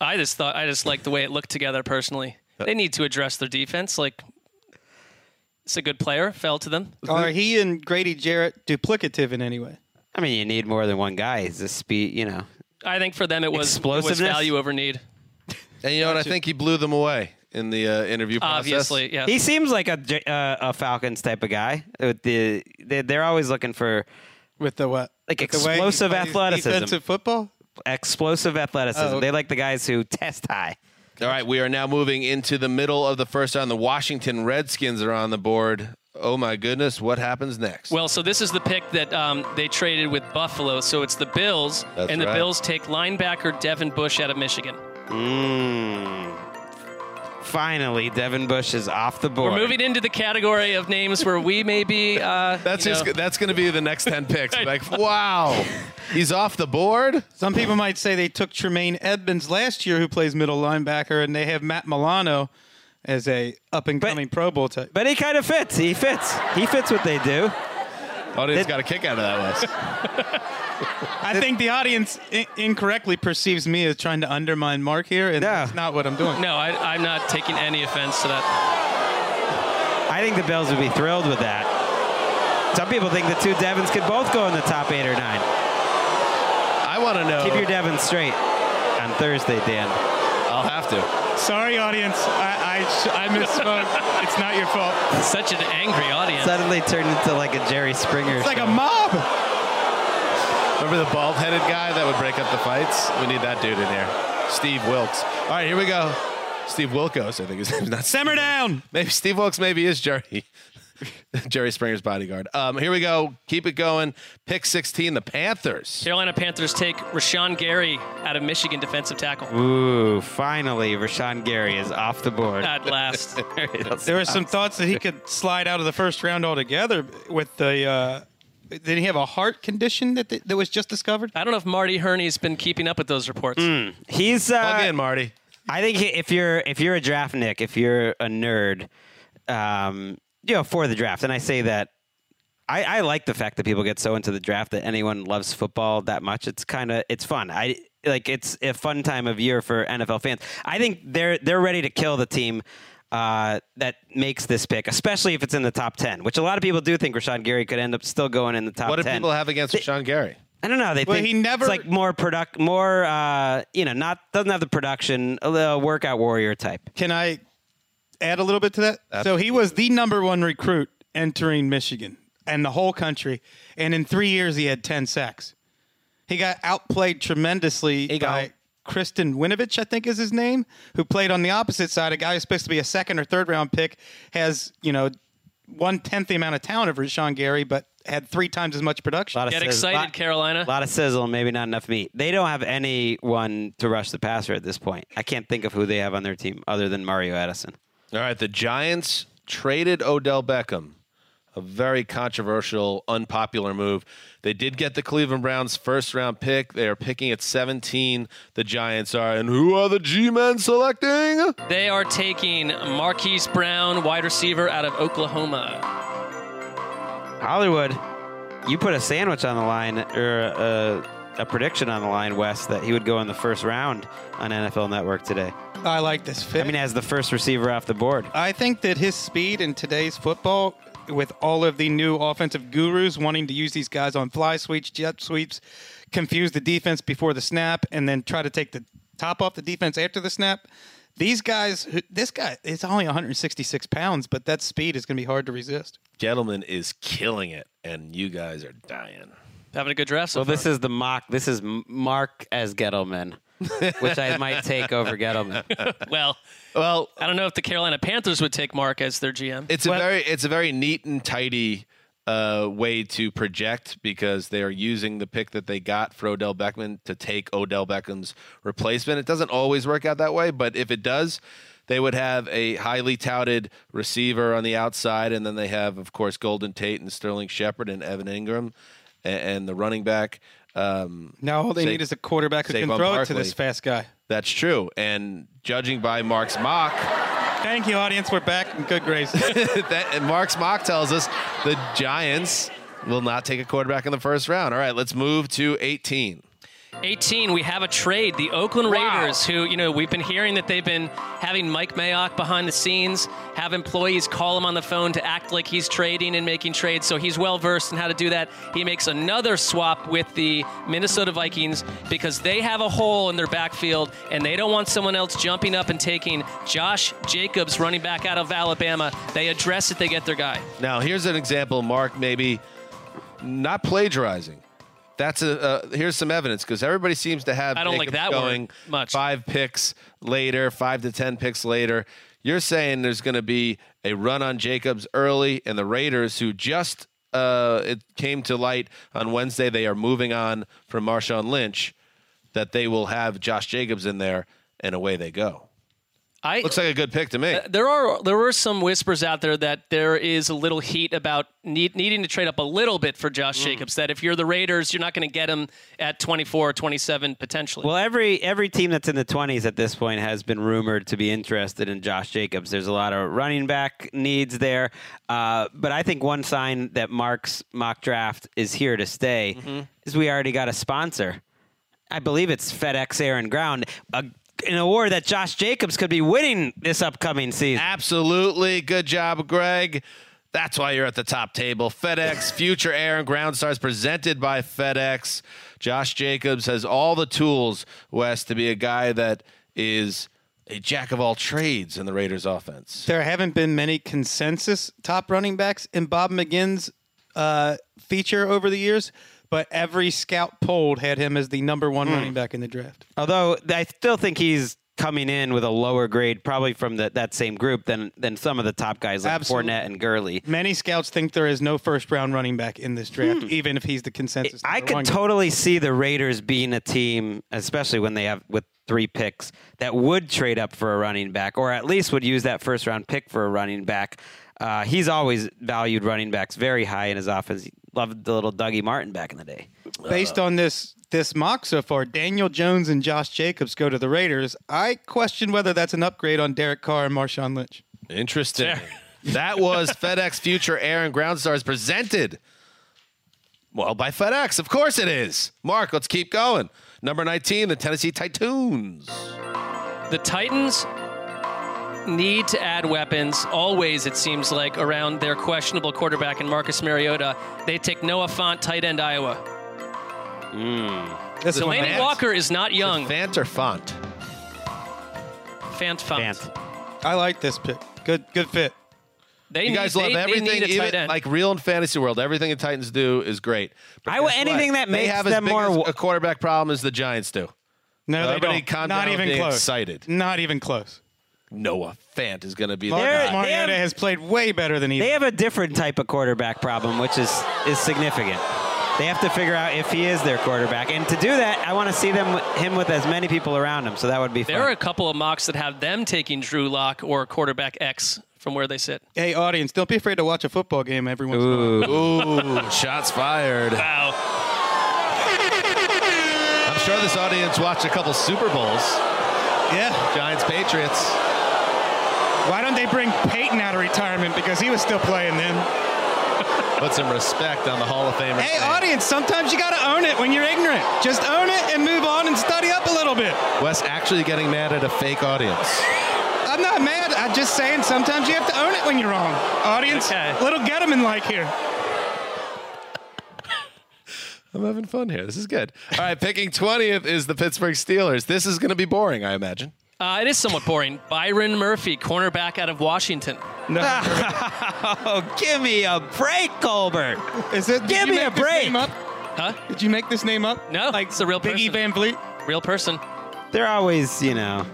I just thought I just liked the way it looked together personally. They need to address their defense. Like it's a good player. Fell to them. Are he and Grady Jarrett duplicative in any way? I mean, you need more than one guy. He's a speed, you know. I think for them it was, it was Explosiveness? value over need. And you know what? I think he blew them away in the uh, interview process. Obviously, yeah. He seems like a J- uh, a Falcons type of guy. With the they, they're always looking for With the what? Like With the way he explosive plays athleticism. Defensive football? explosive athleticism. Oh, okay. They like the guys who test high. All right, we are now moving into the middle of the first round. The Washington Redskins are on the board. Oh my goodness, what happens next? Well, so this is the pick that um, they traded with Buffalo. So it's the Bills, That's and the right. Bills take linebacker Devin Bush out of Michigan. Mm. Finally, Devin Bush is off the board. We're moving into the category of names where we may be. Uh, that's just know, that's going to be the next 10 picks. Like, wow. He's off the board? Some people might say they took Tremaine Edmunds last year, who plays middle linebacker, and they have Matt Milano as a up and coming Pro Bowl type. But he kind of fits. He fits. He fits what they do. Audience It- got a kick out of that list. I think the audience I- incorrectly perceives me as trying to undermine Mark here, and No. that's not what I'm doing. no, I, I'm not taking any offense to that. I think the Bills would be thrilled with that. Some people think the two Devons could both go in the top eight or nine. I want to know. Keep your Devons straight on Thursday, Dan. I'll have to. Sorry, audience. I I, sh- I misspoke. it's not your fault. Such an angry audience. Suddenly turned into like a Jerry Springer. It's like a mob. Remember the bald headed guy that would break up the fights? We need that dude in here. Steve Wilkes. All right, here we go. Steve Wilkos, I think his name's not Simmer down. Maybe Steve Wilkes maybe is Jerry. Jerry Springer's bodyguard. Um, here we go. Keep it going. Pick 16, the Panthers. Carolina Panthers take Rashan Gary out of Michigan defensive tackle. Ooh, finally, Rashan Gary is off the board. At last. There were some thoughts that he could slide out of the first round altogether with the. Uh, did he have a heart condition that that was just discovered? I don't know if Marty Hurney's been keeping up with those reports. He's Plug uh, in, Marty. I think if you're if you're a draft Nick, if you're a nerd, um, you know, for the draft, and I say that I, I like the fact that people get so into the draft that anyone loves football that much. It's kind of it's fun. I like it's a fun time of year for NFL fans. I think they're they're ready to kill the team. Uh, that makes this pick, especially if it's in the top ten, which a lot of people do think Rashan Gary could end up still going in the top What do 10. people have against Sean Gary? I don't know. They Well, think he never- it's like more product, more uh, you know, not doesn't have the production, a little workout warrior type. Can I add a little bit to that? So he was the number one recruit entering Michigan and the whole country, and in three years he had ten sacks. He got outplayed tremendously you go. by Kristen Winovich, I think is his name, who played on the opposite side. A guy who's supposed to be a second or third round pick has you know one tenth the amount of talent of Rashan Gary, but had three times as much production. A Get sizzle- excited, lot- Carolina. A lot of sizzle, and maybe not enough meat. They don't have anyone to rush the passer at this point. I can't think of who they have on their team other than Mario Addison. All right, the Giants traded Odell Beckham. A very controversial, unpopular move. They did get the Cleveland Browns first round pick. They are picking at 17. The Giants are. And who are the G men selecting? They are taking Marquise Brown, wide receiver out of Oklahoma. Hollywood, you put a sandwich on the line or a, a prediction on the line, Wes, that he would go in the first round on NFL Network today. I like this fit. I mean, as the first receiver off the board. I think that his speed in today's football, with all of the new offensive gurus wanting to use these guys on fly sweeps, jet sweeps, confuse the defense before the snap, and then try to take the top off the defense after the snap. These guys, this guy is only 166 pounds, but that speed is going to be hard to resist. Gettleman is killing it, and you guys are dying. Having a good draft. So Well, this is the mock. This is Mark as Gettleman, which I might take over Gettleman. well, Well, I don't know if the Carolina Panthers would take Mark as their GM. it's a very it's a very neat and tidy uh, way to project because they are using the pick that they got for Odell Beckham to take Odell Beckham's replacement. It doesn't always work out that way, but if it does, they would have a highly touted receiver on the outside, and then they have, of course, Golden Tate and Sterling Shepard and Evan Engram, and, and the running back. Um, Now all they Sa- need is a quarterback who can Saquon throw it to Barkley. this fast guy. that's true. And judging by Mark's mock, Thank you, audience. We're back in good grace. that and Mark's mock tells us the Giants will not take a quarterback in the first round. All right, let's move to 18. 18, we have a trade. The Oakland Raiders, who, you know, we've been hearing that they've been having Mike Mayock behind the scenes, have employees call him on the phone to act like he's trading and making trades. So he's well versed in how to do that. He makes another swap with the Minnesota Vikings because they have a hole in their backfield and they don't want someone else jumping up and taking Josh Jacobs, running back out of Alabama. They address it, they get their guy. Now, here's an example, Mark, maybe not plagiarizing. That's a uh, here's some evidence because everybody seems to have I don't like that word going much. five picks later, five to ten picks later. You're saying there's going to be a run on Jacobs early, and the Raiders, who just uh, it came to light on Wednesday, they are moving on from Marshawn Lynch, that they will have Josh Jacobs in there, and away they go. I Looks like a good pick to me. Uh, there are there were some whispers out there that there is a little heat about need, needing to trade up a little bit for Josh mm. Jacobs. That if you're the Raiders, you're not going to get him at 24 or 27 potentially. Well, every every team that's in the 20s at this point has been rumored to be interested in Josh Jacobs. There's a lot of running back needs there, uh, but I think one sign that Mark's mock draft is here to stay mm-hmm. is we already got a sponsor. I believe it's FedEx Air and Ground, a, an award that Josh Jacobs could be winning this upcoming season. Absolutely. Good job, Greg. That's why you're at the top table. FedEx Future Air and Ground Stars presented by FedEx. Josh Jacobs has all the tools, Wes, to be a guy that is a jack of all trades in the Raiders offense. there haven't been many consensus top running backs in Bob McGinn's uh, feature over the years, but every scout polled had him as the number one running back in the draft. Although I still think he's coming in with a lower grade, probably from the, that same group than than some of the top guys like Absolutely. Fournette and Gurley. Many scouts think there is no first round running back in this draft, even if he's the consensus. I could guy. totally see the Raiders being a team, especially when they have with three picks, that would trade up for a running back, or at least would use that first round pick for a running back. Uh, he's always valued running backs very high in his offense. He loved the little Dougie Martin back in the day. Based on this this mock so far, Daniel Jones and Josh Jacobs go to the Raiders. I question whether that's an upgrade on Derek Carr and Marshawn Lynch. Interesting. That was FedEx Future Air and Ground Stars presented. Well, by FedEx, of course it is. Mark, let's keep going. Number 19, the Tennessee Titans. the Titans need to add weapons always it seems like around their questionable quarterback and Marcus Mariota. They take Noah Font, tight end Iowa. Hmm. This is one Delanie I- Walker is not young. Fant or Font? Fant Font. Fant. I like this pick. Good good fit. They You need, guys love they everything, need a tight even like real in fantasy world. Everything the Titans do is great. But I- guess what? anything that they makes have them as big more as wa- a quarterback problem as the Giants do. No, they don't. calm Not down even close. excited. Not even close. Noah Fant is going to be Marcus They're- there. they Mariota has played way better than he. They have a different type of quarterback problem, which is is significant. They have to figure out if he is their quarterback, and to do that, I want to see them him with as many people around him. So that would be fun. there are a couple of mocks that have them taking Drew Lock or quarterback X from where they sit. hey, audience, don't be afraid to watch a football game every once in a while. Ooh, shots fired. Wow. I'm sure this audience watched a couple Super Bowls. Yeah. Giants Patriots. Why don't they bring Peyton out of retirement because he was still playing then? Put some respect on the Hall of Famer. Hey, name. audience, sometimes you got to own it when you're ignorant. Just own it and move on and study up a little bit. Wes actually getting mad at a fake audience. I'm not mad. I'm just saying sometimes you have to own it when you're wrong. Audience, Okay. little Gettleman like here. I'm having fun here. This is good. All right, picking 20th is the Pittsburgh Steelers. This is going to be boring, I imagine. Uh, it is somewhat boring. Byron Murphy, cornerback out of Washington. No. oh, give me a break, Colbert. Is it? Give me a this break. name up? Huh? Did you make this name up? No, like it's a real Biggie person. Van Vliet. Real person. They're always, you know,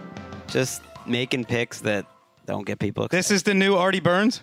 just making picks that don't get people. Excited. This is the new Artie Burns.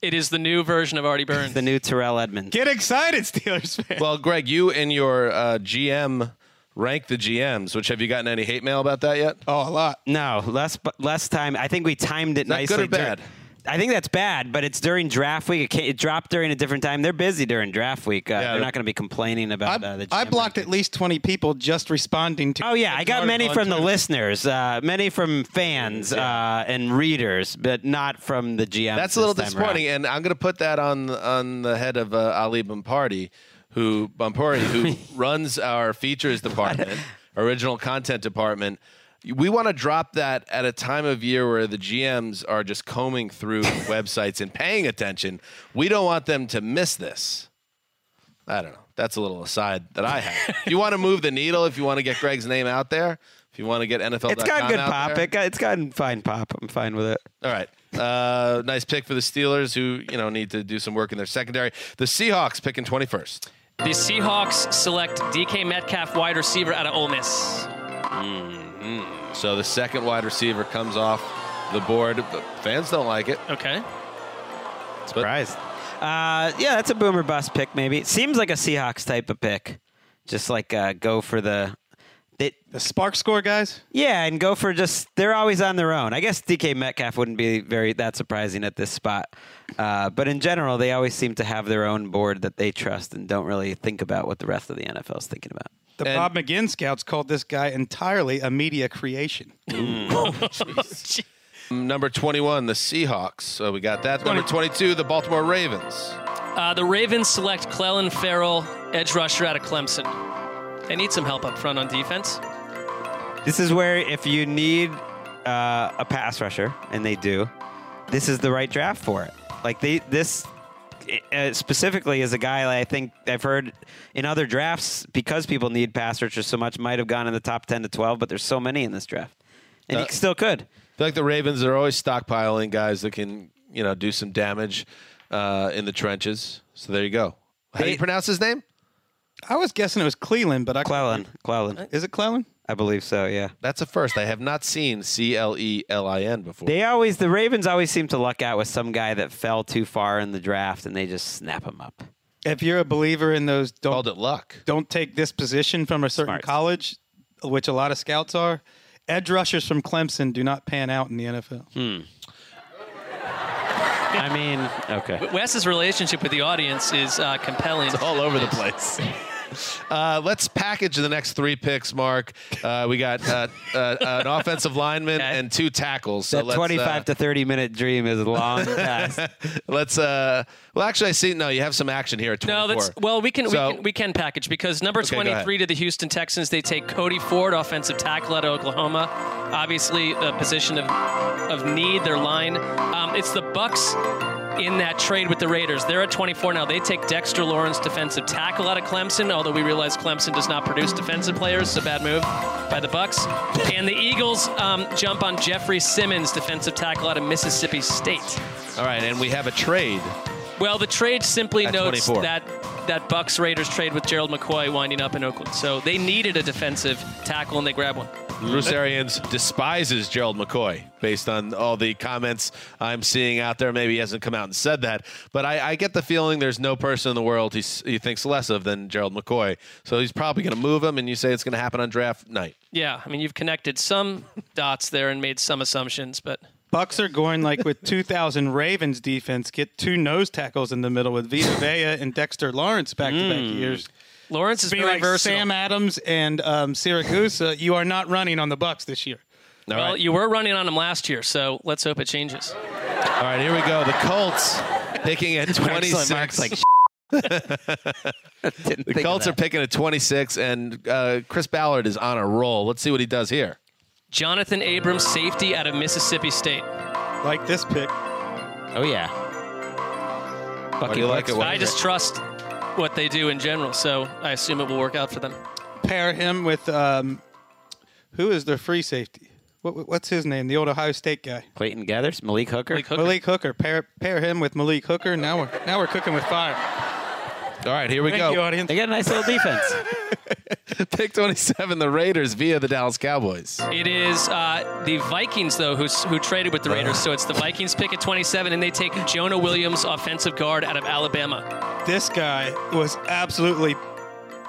It is the new version of Artie Burns. the new Terrell Edmunds. Get excited, Steelers fan. Well, Greg, you and your uh, GM rank the GMs. Which have you gotten any hate mail about that yet? Oh, a lot. No, less less time. I think we timed it that nicely. good or dur- bad? I think that's bad, but it's during draft week. It, it dropped during a different time. They're busy during draft week. Uh, Yeah, they're the- not going to be complaining I, about uh, the. I blocked rankings. at least 20 people just responding to. Oh yeah, I got many on from the listeners, uh, many from fans uh, and readers, but not from the GM. That's a little disappointing, and I'm going to put that on on the head of uh, Ali Bhanpuri, who Bhanpuri, who runs our features department, original content department. We want to drop that at a time of year where the GMs are just combing through websites and paying attention. We don't want them to miss this. I don't know. That's a little aside that I have. if you want to move the needle, if you want to get Greg's name out there, if you want to get NFL, It's got good pop. It got, it's gotten fine pop. I'm fine with it. All right. Uh, nice pick for the Steelers, who you know need to do some work in their secondary. The Seahawks picking twenty first. The Seahawks select DK Metcalf, wide receiver out of Ole Miss. So the second wide receiver comes off the board. But fans don't like it. Okay. Surprised. Uh, yeah, that's a boomer bust pick. Maybe it seems like a Seahawks type of pick. Just like uh, go for the. They, The SPARQ score guys. yeah, and go for just they're always on their own. I guess DK Metcalf wouldn't be very that surprising at this spot, uh, but in general, they always seem to have their own board that they trust and don't really think about what the rest of the NFL is thinking about. The And- Bob McGinn scouts called this guy entirely a media creation. Number twenty one, the Seahawks. So we got that. Number twenty two, the Baltimore Ravens. Uh, the Ravens select Clelin Ferrell, edge rusher out of Clemson. They need some help up front on defense. This is where if you need uh, a pass rusher, and they do, this is the right draft for it. Like they this uh, specifically is a guy that I think I've heard in other drafts because people need pass rushers so much might have gone in the top ten to twelve, but there's so many in this draft, and Uh, he still could. I feel like the Ravens are always stockpiling guys that can you know do some damage uh, in the trenches. So there you go. How do you pronounce his name? I was guessing it was Cleveland, but I Clelin, Clelin, Is it Cleveland? I believe so. Yeah. That's a first. I have not seen C L E L I N before. They always the Ravens always seem to luck out with some guy that fell too far in the draft, and they just snap him up. If you're a believer in those, don't called it luck. don't take this position from a certain Smart. college, which a lot of scouts are. Edge rushers from Clemson do not pan out in the NFL. Hmm. I mean, okay. Wes's relationship with the audience is uh, compelling. all over the place. Uh, let's package the next three picks, Mark. Uh, we got uh, uh, an offensive lineman Okay. and two tackles. So That 25 uh, to 30 minute dream is long past. let's. Uh, well, actually, I see. No, you have some action here at No, 24. that's well. We can, So- we can we can package because number Okay, 23 to the Houston Texans, they take Cody Ford, offensive tackle out of Oklahoma. Obviously, a position of of need. Their line. Um, it's the Bucks in that trade with the Raiders. They're at 24 now. They take Dexter Lawrence, defensive tackle out of Clemson. Although we realize Clemson does not produce defensive players, it's a bad move by the Bucks. And the Eagles um, jump on Jeffrey Simmons, defensive tackle out of Mississippi State. All right, and we have a trade. Well, the trade simply At notes 24. that that Bucks Raiders trade with Gerald McCoy winding up in Oakland. So they needed a defensive tackle and they grab one. Bruce Arians despises Gerald McCoy based on all the comments I'm seeing out there. Maybe he hasn't come out and said that, but I, I get the feeling there's no person in the world he, he thinks less of than Gerald McCoy. So he's probably going to move him, and you say it's going to happen on draft night. Yeah, I mean you've connected some dots there and made some assumptions, but Bucks are going like with 2000 Ravens defense, get two nose tackles in the middle with Vita Vea and Dexter Lawrence back to back years. Lawrence is Be very like versatile. Sam Adams and um, Siragusa. You are not running on the Bucks this year. All well, right. you were running on them last year, so let's hope it changes. All right, here we go. The Colts picking at 26. Mark's like, Didn't the think Colts are picking at 26, and uh, Chris Ballard is on a roll. Let's see what he does here. Jonathan Abrams, safety out of Mississippi State. Like this pick. Oh, yeah. Why do you like it? I just trust what they do in general, so I assume it will work out for them. Pair him with um, who is their free safety? What, what's his name? The old Ohio State guy. Clayton Geathers, Malik Hooker. Malik Hooker. Malik Hooker. Pair pair him with Malik Hooker. Now we're now we're cooking with fire. All right, here we Thank go. you, audience. They got a nice little defense. Pick 27, the Raiders via the Dallas Cowboys. It is uh, the Vikings, though, who, who traded with the Raiders. So it's the Vikings pick at 27, and they take Jonah Williams, offensive guard out of Alabama. This guy was absolutely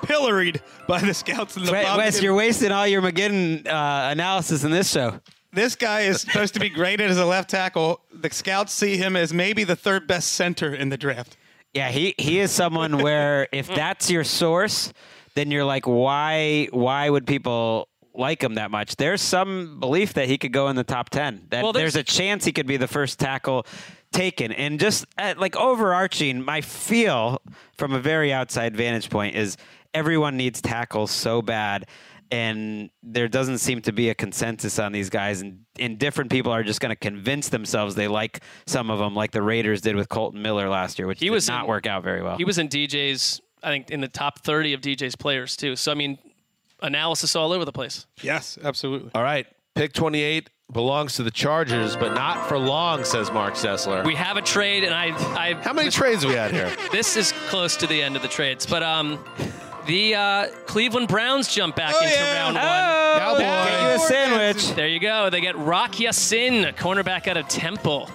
pilloried by the scouts in the Wes, Wes, you're wasting all your McGinn uh, analysis in this show. This guy is supposed to be graded as a left tackle. The scouts see him as maybe the third best center in the draft. Yeah, he he is someone where if that's your source, then you're like, why why would people like him that much? There's some belief that he could go in the top ten. That Well, there's, there's- a chance he could be the first tackle taken. And just uh, like overarching, my feel from a very outside vantage point is everyone needs tackles so bad. And there doesn't seem to be a consensus on these guys, and, and different people are just going to convince themselves they like some of them, like the Raiders did with Kolton Miller last year, which He did was not in- work out very well. He was in DJ's, I think, in the top 30 of DJ's players, too. So, I mean, analysis all over the place. Yes, absolutely. All right. Pick 28 belongs to the Chargers, but not for long, says Mark Sessler. We have a trade, and I. I How many trades we had here? This is close to the end of the trades, but um, the uh, Cleveland Browns jump back Oh, into yeah. round one. Oh, Cowboy. get you a sandwich. There you go. They get Rock Ya-Sin, a cornerback out of Temple.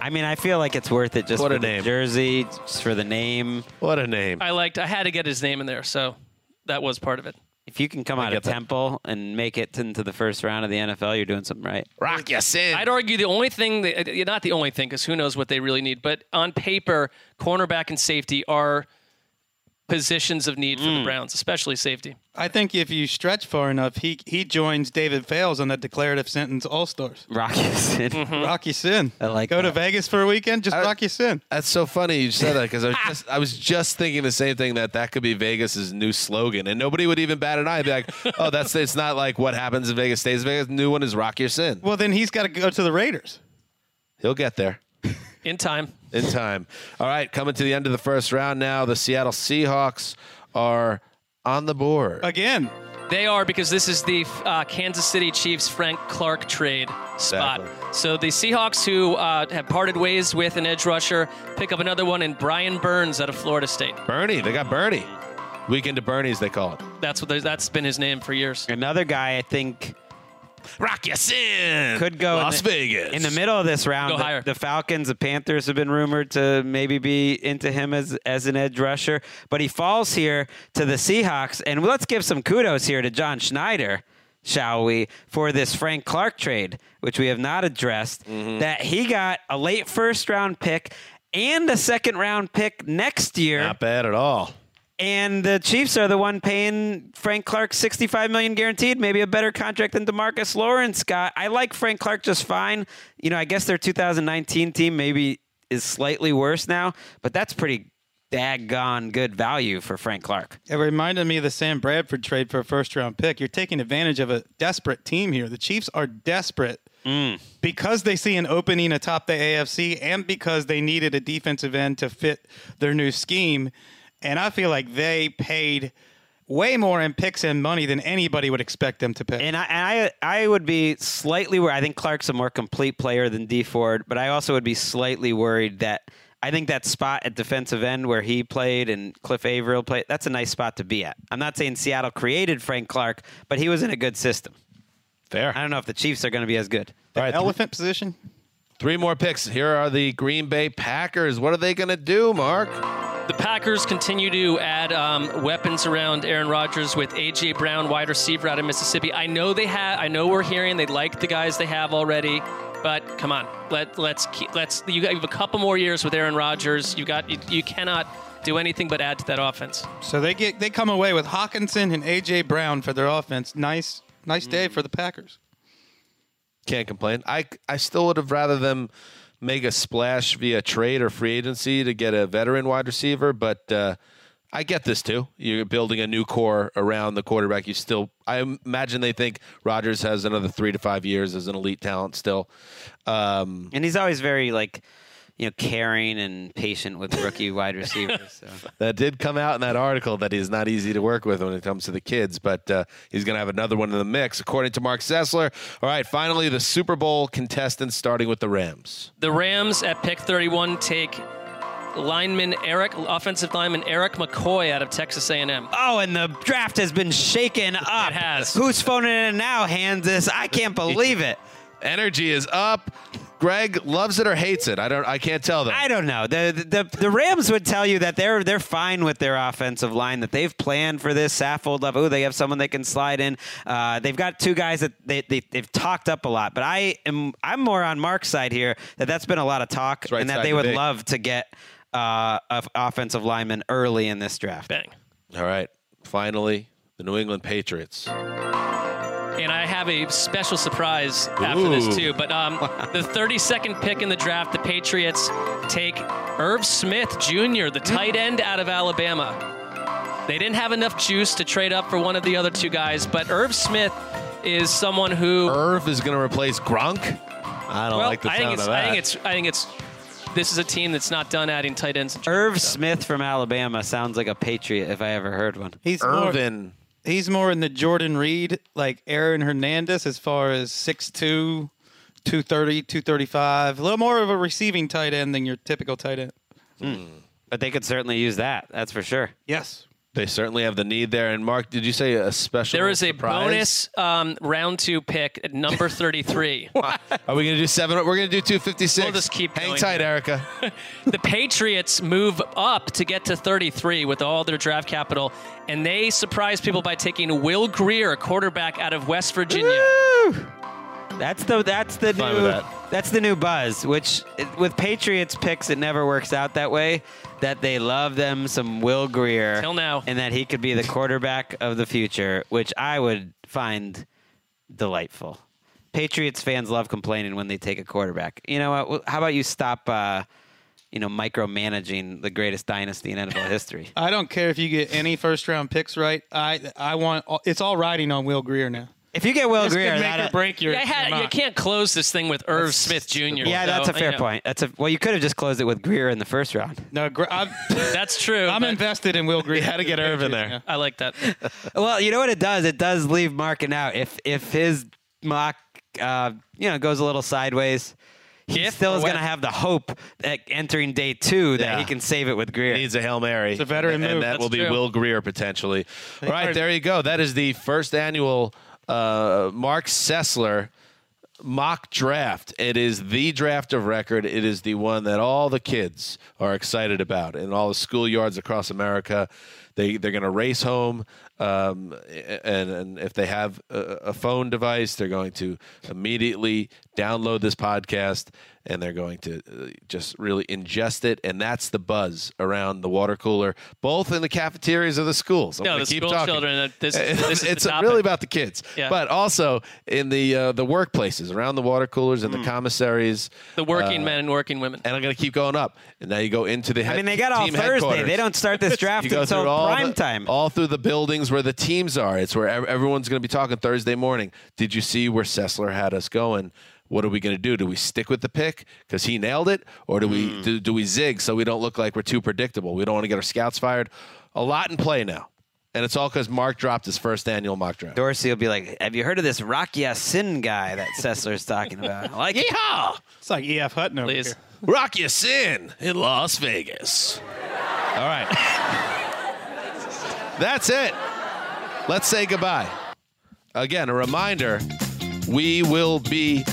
I mean, I feel like it's worth it just What for a the name. jersey, just for the name. What a name. I liked. I had to get his name in there, so that was part of it. If you can come out get of that. Temple and make it into the first round of the NFL, you're doing something right. Rock ya sin. I'd argue the only thing, that, uh, not the only thing, because who knows what they really need, but on paper, cornerback and safety are positions of need for Mm. the Browns, especially safety. I think if you stretch far enough, he he joins David Fales on that declarative sentence All Stars. Rocky Sin. Rocky Sin. I like Go to. Vegas for a weekend, just I- Rocky Sin. That's so funny you said that because I was just I was just thinking the same thing that that could be Vegas's new slogan, and nobody would even bat an eye. Be like, oh, that's it's not like what happens in Vegas stays in Vegas. New one is Rock Your Sin. Well, then he's got to go to the Raiders. He'll get there In time. In time. All right, coming to the end of the first round now. The Seattle Seahawks are on the board. Again, They are because this is the uh, Kansas City Chiefs Frank Clark trade spot. Exactly. So the Seahawks, who uh, have parted ways with an edge rusher, pick up another one in Brian Burns out of Florida State. Bernie, they got Bernie. Weekend to Bernie's, they call it. That's what they- that's been his name for years. Another guy I think Rock Your Sin could go Las in the, Vegas in the middle of this round. Go the, higher. the Falcons, the Panthers have been rumored to maybe be into him as as an edge rusher, but he falls here to the Seahawks. And let's give some kudos here to John Schneider, shall we, for this Frank Clark trade, which we have not addressed. Mm-hmm. That he got a late first round pick and a second round pick next year. Not bad at all. And the Chiefs are the one paying Frank Clark 65 million guaranteed, maybe a better contract than DeMarcus Lawrence got. I like Frank Clark just fine. You know, I guess their 2019 team maybe is slightly worse now, but that's pretty daggone good value for Frank Clark. it reminded me of the Sam Bradford trade for a first round pick. You're taking advantage of a desperate team here. The Chiefs are desperate mm. because they see an opening atop the AFC and because they needed a defensive end to fit their new scheme. And I feel like they paid way more in picks and money than anybody would expect them to pay. And I, and I, I would be slightly worried. I think Clark's a more complete player than Dee Ford, but I also would be slightly worried that I think that spot at defensive end where he played and Cliff Avril played, that's a nice spot to be at. I'm not saying Seattle created Frank Clark, but he was in a good system. Fair. I don't know if the Chiefs are going to be as good. All right, Elephant position. Three more picks. Here are the Green Bay Packers. What are they going to do, Mark? The Packers continue to add um, weapons around Aaron Rodgers with AJ Brown, wide receiver out of Mississippi. I know they have. I know we're hearing they like the guys they have already, but come on, let let's keep, let's you have a couple more years with Aaron Rodgers. You got you, you cannot do anything but add to that offense. So they get they come away with Hockenson and AJ Brown for their offense. Nice nice day for the Packers. Can't complain. I, I still would have rather them make a splash via trade or free agency to get a veteran wide receiver, but uh, I get this too. You're building a new core around the quarterback. You still, I imagine they think Rodgers has another three to five years as an elite talent still. Um, And he's always very, like, you know, caring and patient with rookie wide receivers. So. that did come out in that article that he's not easy to work with when it comes to the kids, but uh, he's going to have another one in the mix, according to Mark Sessler. All right, finally, the Super Bowl contestants, starting with the Rams. The Rams at pick 31 take lineman Eric, offensive lineman Erik McCoy out of Texas A&M. Oh, and the draft has been shaken up. It has. Who's phoning in now, Hanzus? I can't believe it. Energy is up. Greg loves it or hates it. I don't. I can't tell that. I don't know. The, the the Rams would tell you that they're they're fine with their offensive line. That they've planned for this. Saffold up. Oh, they have someone they can slide in. Uh, they've got two guys that they, they they've talked up a lot. But I am I'm more on Mark's side here. That that's been a lot of talk, right and that they would be. love to get uh, a offensive lineman early in this draft. Bang. All right. Finally, the New England Patriots. And I have a special surprise after this too. But um, the 32nd pick in the draft, the Patriots take Irv Smith Jr., the tight end out of Alabama. They didn't have enough juice to trade up for one of the other two guys, but Irv Smith is someone who. Irv is going to replace Gronk. I don't well, like the I sound think it's. of that. I think it's. I think it's. This is a team that's not done adding tight ends. and Irv Smith from Alabama sounds like a Patriot if I ever heard one. He's more, Irvin. He's more in the Jordan Reed, like Aaron Hernandez, as far as 6'2", 230, 235. A little more of a receiving tight end than your typical tight end. Hmm. But they could certainly use that. That's for sure. Yes. They certainly have the need there. And Mark, did you say a special? There is a bonus um, round two pick at number 33. Are we going to do seven? We're going to do two fifty six. We'll just keep Hang going tight, here. Erica. the Patriots move up to get to 33 with all their draft capital, and they surprise people by taking Will Grier, a quarterback out of West Virginia. That's the that's the Fine new that. that's the new buzz. Which with Patriots picks, it never works out that way. That they love them some Will Grier Till now. and that he could be the quarterback of the future, which I would find delightful. Patriots fans love complaining when they take a quarterback. You know what? How about you stop? Uh, you know, micromanaging the greatest dynasty in NFL history. I don't care if you get any first round picks right. I I want it's all riding on Will Grier now. If you get Will This Grier, could make that- or break your. Yeah, I had- you can't close this thing with Irv Smith Jr. yeah, so, that's a fair point. That's a well. You could have just closed it with Grier in the first round. No, I'm, That's true. I'm invested in Will Grier. had to get Irv in there. Yeah. I like that. Well, you know what it does? It does leave marking out. If if his mock, uh, you know, goes a little sideways, he If still is going to have the hope that entering day two that Yeah. he can save it with Grier. He Needs a hail mary. It's a veteran and move. that That's will be true. Will Grier potentially. All right, there you go. That is the first annual uh, Mark Sessler mock draft. It is the draft of record. It is the one that all the kids are excited about in all the schoolyards across America. They they're going to race home, um, and and if they have a, a phone device, they're going to immediately download this podcast and they're going to uh, just really ingest it. And that's the buzz around the water cooler, both in the cafeterias of the schools. I'm No, gonna the keep school talking. children, uh, this is- this the it's topic. really about the kids, Yeah. but also in the uh, the workplaces around the water coolers and the commissaries. The working uh, men and working women. and I'm going to keep going up. And now you go into the. I mean, they got all team Thursday. They don't start this draft You go until all prime the- time. all through the buildings where the teams are. It's where everyone's going to be talking Thursday morning. Did you see where Sessler had us going? What are we going to do? Do we stick with the pick because he nailed it, or do Hmm. we do, do we zig so we don't look like we're too predictable? We don't want to get our scouts fired. A lot in play now, and it's all because Mark dropped his first annual mock draft. Dorsey will be like, "Have you heard of this Rocky Sin guy that Sessler's talking about?" I like it. Yeehaw! It's like E.F. Hutton over Please. here. Rock your sin in Las Vegas. All right. That's it. Let's say goodbye. Again, a reminder we will be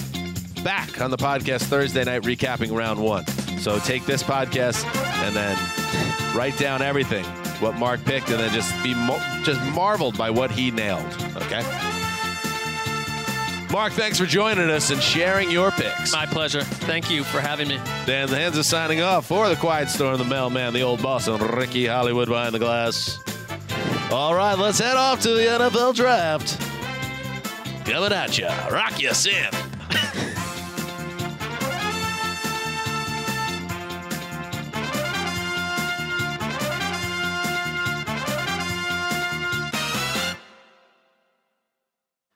back on the podcast Thursday night recapping round one. So take this podcast and then write down everything, what Mark picked, and then just be mo- just marveled by what he nailed. Okay? Mark, thanks for joining us and sharing your picks. My pleasure. Thank you for having me. Dan the Hands is signing off for the Quiet Storm, the Mailman, the Old Boss, and Ricky Hollywood behind the glass. All right, let's head off to the NFL Draft. Coming at ya, rock you in.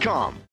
Indeed.com.